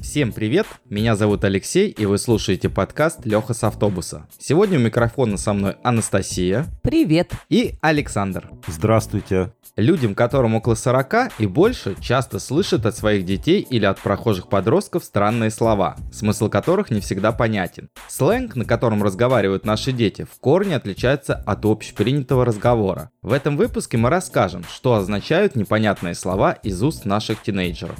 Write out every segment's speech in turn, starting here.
Всем привет, меня зовут Алексей, и вы слушаете подкаст Леха с автобуса. Сегодня у микрофона со мной Анастасия. Привет. И Александр. Здравствуйте. Людям, которым около 40 и больше, часто слышат от своих детей или от прохожих подростков странные слова, смысл которых не всегда понятен. Сленг, на котором разговаривают наши дети, в корне отличается от общепринятого разговора. В этом выпуске мы расскажем, что означают непонятные слова из уст наших тинейджеров.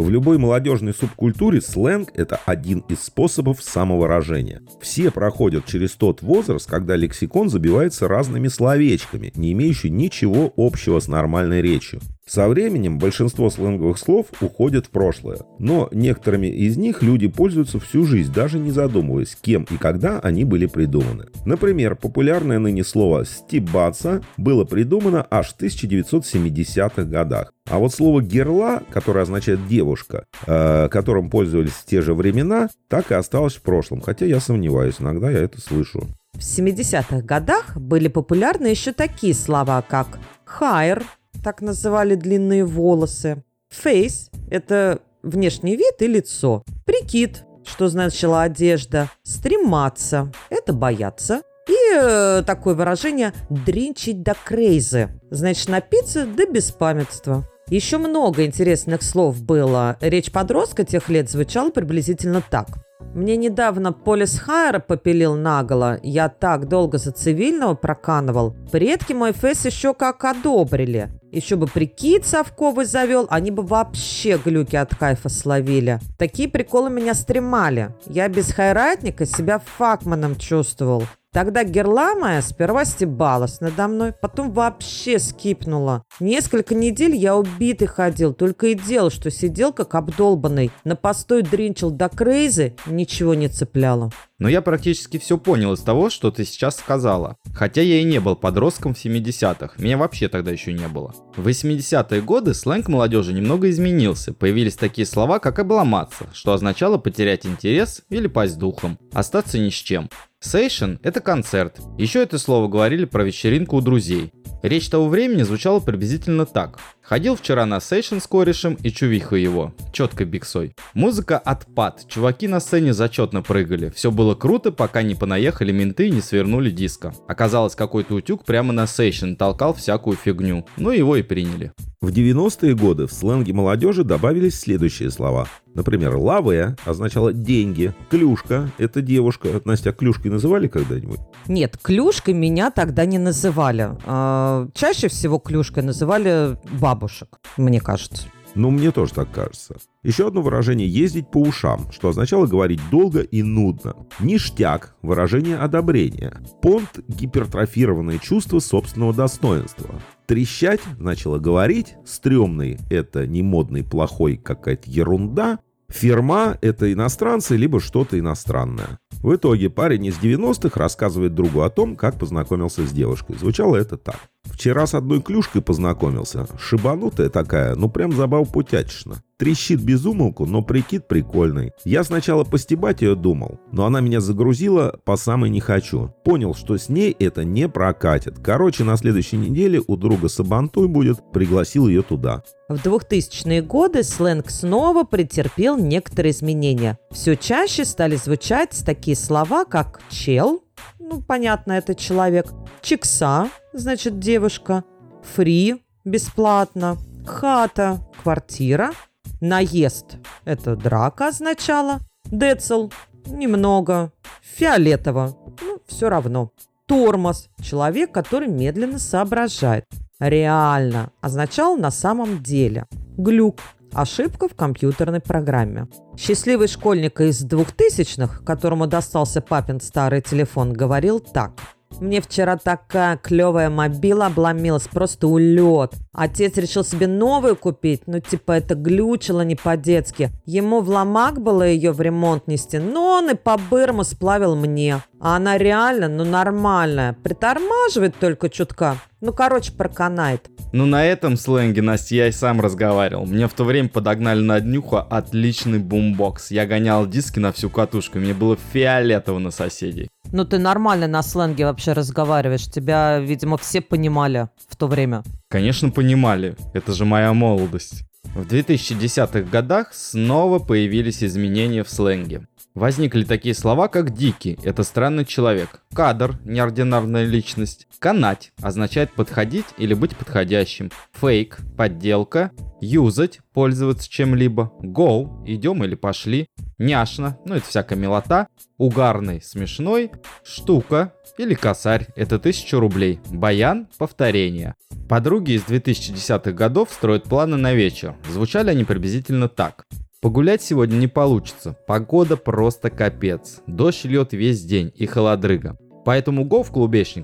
В любой молодежной субкультуре сленг – это один из способов самовыражения. Все проходят через тот возраст, когда лексикон забивается разными словечками, не имеющими ничего общего с нормальной речью. Со временем большинство сленговых слов уходят в прошлое, но некоторыми из них люди пользуются всю жизнь, даже не задумываясь, кем и когда они были придуманы. Например, популярное ныне слово «стебаться» было придумано аж в 1970-х годах. А вот слово «герла», которое означает «девушка», э, которым пользовались в те же времена, так и осталось в прошлом, хотя я сомневаюсь, иногда я это слышу. В 70-х годах были популярны еще такие слова, как «хайр», так называли длинные волосы. Face – это внешний вид и лицо. Прикид, что значила одежда. Стрематься – это бояться. И э, такое выражение «дринчить до крейзы» – значит напиться до беспамятства. Еще много интересных слов было. Речь подростка тех лет звучала приблизительно так. Мне недавно Полис Хайера попилил наголо. Я так долго за цивильного проканывал. Предки мой фейс еще как одобрили. Еще бы прикид совковый завел, они бы вообще глюки от кайфа словили. Такие приколы меня стремали. Я без хайратника себя факманом чувствовал. Тогда герла моя сперва стебалась надо мной, потом вообще скипнула. Несколько недель я убитый ходил, только и делал, что сидел как обдолбанный. На постой дринчил до крейзы, ничего не цепляло. Но я практически все понял из того, что ты сейчас сказала. Хотя я и не был подростком в 70-х, меня вообще тогда еще не было. В 80-е годы сленг молодежи немного изменился. Появились такие слова, как обломаться, что означало потерять интерес или пасть духом, остаться ни с чем. Сейшн – это концерт. Еще это слово говорили про вечеринку у друзей. Речь того времени звучала приблизительно так. Ходил вчера на сейшн с корешем и чувиху его, четко биксой. Музыка отпад, чуваки на сцене зачетно прыгали. Все было круто, пока не понаехали менты и не свернули диско. Оказалось, какой-то утюг прямо на сейшн толкал всякую фигню. Ну его и приняли. В 90-е годы в сленге молодежи добавились следующие слова. Например, лаве означало деньги, клюшка – это девушка. Настя, клюшкой называли когда-нибудь? Нет, клюшкой меня тогда не называли. А, чаще всего клюшкой называли бабушек, мне кажется. Ну, мне тоже так кажется. Еще одно выражение «ездить по ушам», что означало говорить долго и нудно. Ништяк – выражение одобрения. Понт – гипертрофированное чувство собственного достоинства. Трещать – значило говорить. Стрёмный – это не модный, плохой, какая-то ерунда. Фирма – это иностранцы, либо что-то иностранное. В итоге парень из 90-х рассказывает другу о том, как познакомился с девушкой. Звучало это так. Вчера с одной клюшкой познакомился. Шибанутая такая, ну прям забав путячечно. Трещит без умолку, но прикид прикольный. Я сначала постебать ее думал, но она меня загрузила по самой не хочу. Понял, что с ней это не прокатит. Короче, на следующей неделе у друга Сабантуй будет, пригласил ее туда. В 2000-е годы сленг снова претерпел некоторые изменения. Все чаще стали звучать такие слова, как «чел», ну, понятно, это человек, «чикса», значит, девушка, «фри», бесплатно, «хата», квартира, Наезд – это драка означало. Децл – немного. Фиолетово – ну, все равно. Тормоз – человек, который медленно соображает. Реально означал на самом деле. Глюк – ошибка в компьютерной программе. Счастливый школьник из двухтысячных, которому достался папин старый телефон, говорил так – мне вчера такая клевая мобила обломилась, просто улет. Отец решил себе новую купить, ну типа это глючило не по-детски. Ему в ломак было ее в ремонт нести, но он и по-бырому сплавил мне. А она реально, ну нормальная. Притормаживает только чутка. Ну, короче, проканает. Ну, на этом сленге, Настя, я и сам разговаривал. Мне в то время подогнали на днюха отличный бумбокс. Я гонял диски на всю катушку, мне было фиолетово на соседей. Ну, ты нормально на сленге вообще разговариваешь. Тебя, видимо, все понимали в то время. Конечно, понимали. Это же моя молодость. В 2010-х годах снова появились изменения в сленге. Возникли такие слова, как «дикий» — это странный человек, «кадр» — неординарная личность, «канать» означает подходить или быть подходящим, «фейк» — подделка, «юзать» — пользоваться чем-либо, «go» — идем или пошли, «няшно» — ну это всякая милота, «угарный» — смешной, «штука» или «косарь» — это 1000 рублей, «баян» — повторение. Подруги из 2010-х годов строят планы на вечер. Звучали они приблизительно так. Погулять сегодня не получится. Погода просто капец. Дождь льет весь день и холодрыга. Поэтому го в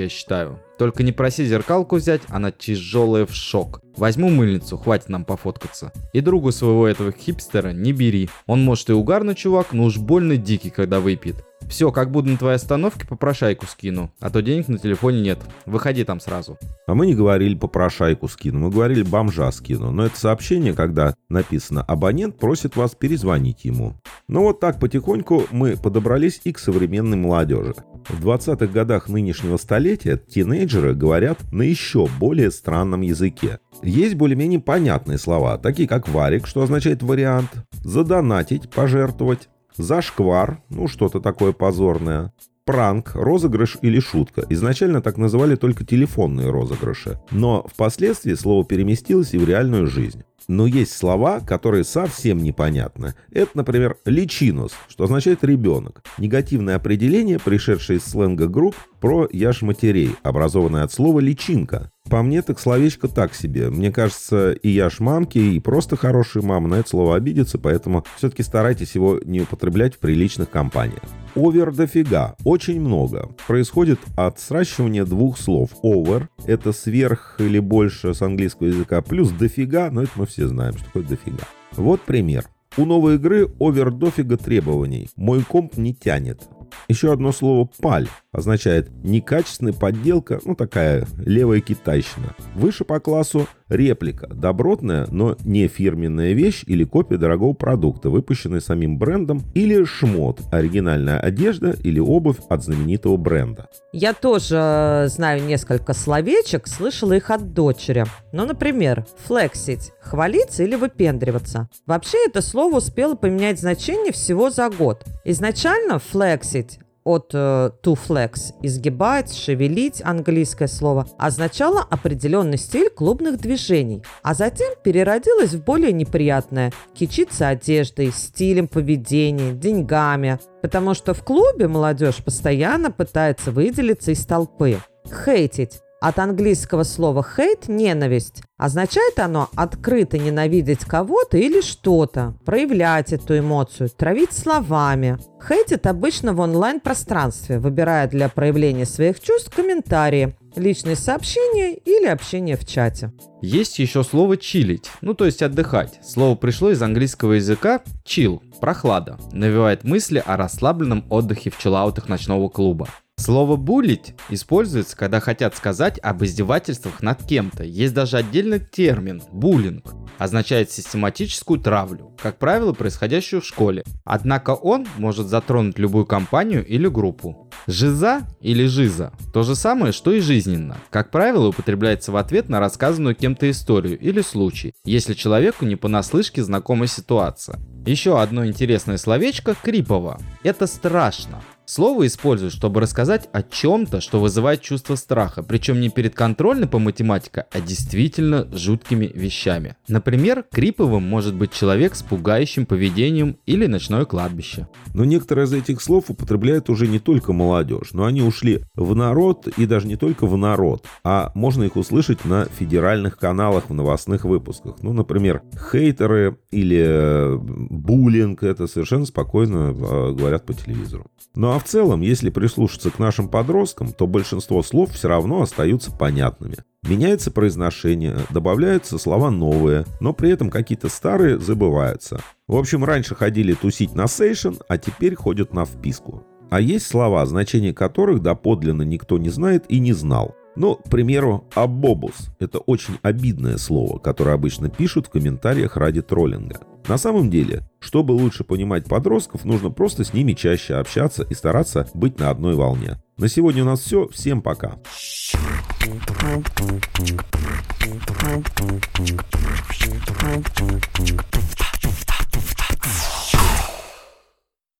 я считаю. Только не проси зеркалку взять, она тяжелая в шок. Возьму мыльницу, хватит нам пофоткаться. И другу своего этого хипстера не бери. Он может и угарный чувак, но уж больно дикий, когда выпьет. Все, как буду на твоей остановке, попрошайку скину. А то денег на телефоне нет. Выходи там сразу. А мы не говорили попрошайку скину, мы говорили бомжа скину. Но это сообщение, когда написано «абонент просит вас перезвонить ему». Ну вот так потихоньку мы подобрались и к современной молодежи. В 20-х годах нынешнего столетия тинейджеры говорят на еще более странном языке. Есть более-менее понятные слова, такие как «варик», что означает «вариант», «задонатить», «пожертвовать», Зашквар, ну что-то такое позорное. Пранк, розыгрыш или шутка. Изначально так называли только телефонные розыгрыши. Но впоследствии слово переместилось и в реальную жизнь. Но есть слова, которые совсем непонятны. Это, например, личинус, что означает ребенок. Негативное определение, пришедшее из сленга групп про яж-матерей, образованное от слова личинка. По мне, так словечко так себе. Мне кажется, и я ж мамки, и просто хорошие мамы на это слово обидятся, поэтому все-таки старайтесь его не употреблять в приличных компаниях. Овер дофига, очень много. Происходит от сращивания двух слов. Over — это сверх или больше с английского языка, плюс дофига, но это мы все знаем, что такое дофига. Вот пример. У новой игры овер дофига требований. Мой комп не тянет. Еще одно слово «паль» означает некачественная подделка, ну такая левая китайщина. Выше по классу реплика, добротная, но не фирменная вещь или копия дорогого продукта, выпущенная самим брендом, или шмот, оригинальная одежда или обувь от знаменитого бренда. Я тоже э, знаю несколько словечек, слышала их от дочери. Ну, например, флексить – хвалиться или выпендриваться. Вообще это слово успело поменять значение всего за год. Изначально флексить от э, to flex – изгибать, шевелить, английское слово, означало определенный стиль клубных движений, а затем переродилось в более неприятное – кичиться одеждой, стилем поведения, деньгами, потому что в клубе молодежь постоянно пытается выделиться из толпы. Хейтить от английского слова hate – ненависть. Означает оно открыто ненавидеть кого-то или что-то, проявлять эту эмоцию, травить словами. Хейтит обычно в онлайн-пространстве, выбирая для проявления своих чувств комментарии, личные сообщения или общение в чате. Есть еще слово чилить, ну то есть отдыхать. Слово пришло из английского языка chill, прохлада, навевает мысли о расслабленном отдыхе в чиллаутах ночного клуба. Слово «булить» используется, когда хотят сказать об издевательствах над кем-то. Есть даже отдельный термин – буллинг. Означает систематическую травлю, как правило, происходящую в школе. Однако он может затронуть любую компанию или группу. Жиза или жиза – то же самое, что и жизненно. Как правило, употребляется в ответ на рассказанную кем-то историю или случай, если человеку не понаслышке знакома ситуация. Еще одно интересное словечко – крипово. Это страшно. Слово используют, чтобы рассказать о чем-то, что вызывает чувство страха, причем не перед контрольной по математике, а действительно жуткими вещами. Например, криповым может быть человек с пугающим поведением или ночное кладбище. Но некоторые из этих слов употребляют уже не только молодежь, но они ушли в народ и даже не только в народ, а можно их услышать на федеральных каналах в новостных выпусках. Ну, например, хейтеры или э, буллинг, это совершенно спокойно э, говорят по телевизору. Ну а в целом, если прислушаться к нашим подросткам, то большинство слов все равно остаются понятными. Меняется произношение, добавляются слова новые, но при этом какие-то старые забываются. В общем, раньше ходили тусить на сейшен, а теперь ходят на вписку. А есть слова, значение которых доподлинно никто не знает и не знал. Ну, к примеру, «абобус» — это очень обидное слово, которое обычно пишут в комментариях ради троллинга. На самом деле, чтобы лучше понимать подростков, нужно просто с ними чаще общаться и стараться быть на одной волне. На сегодня у нас все. Всем пока. Thank.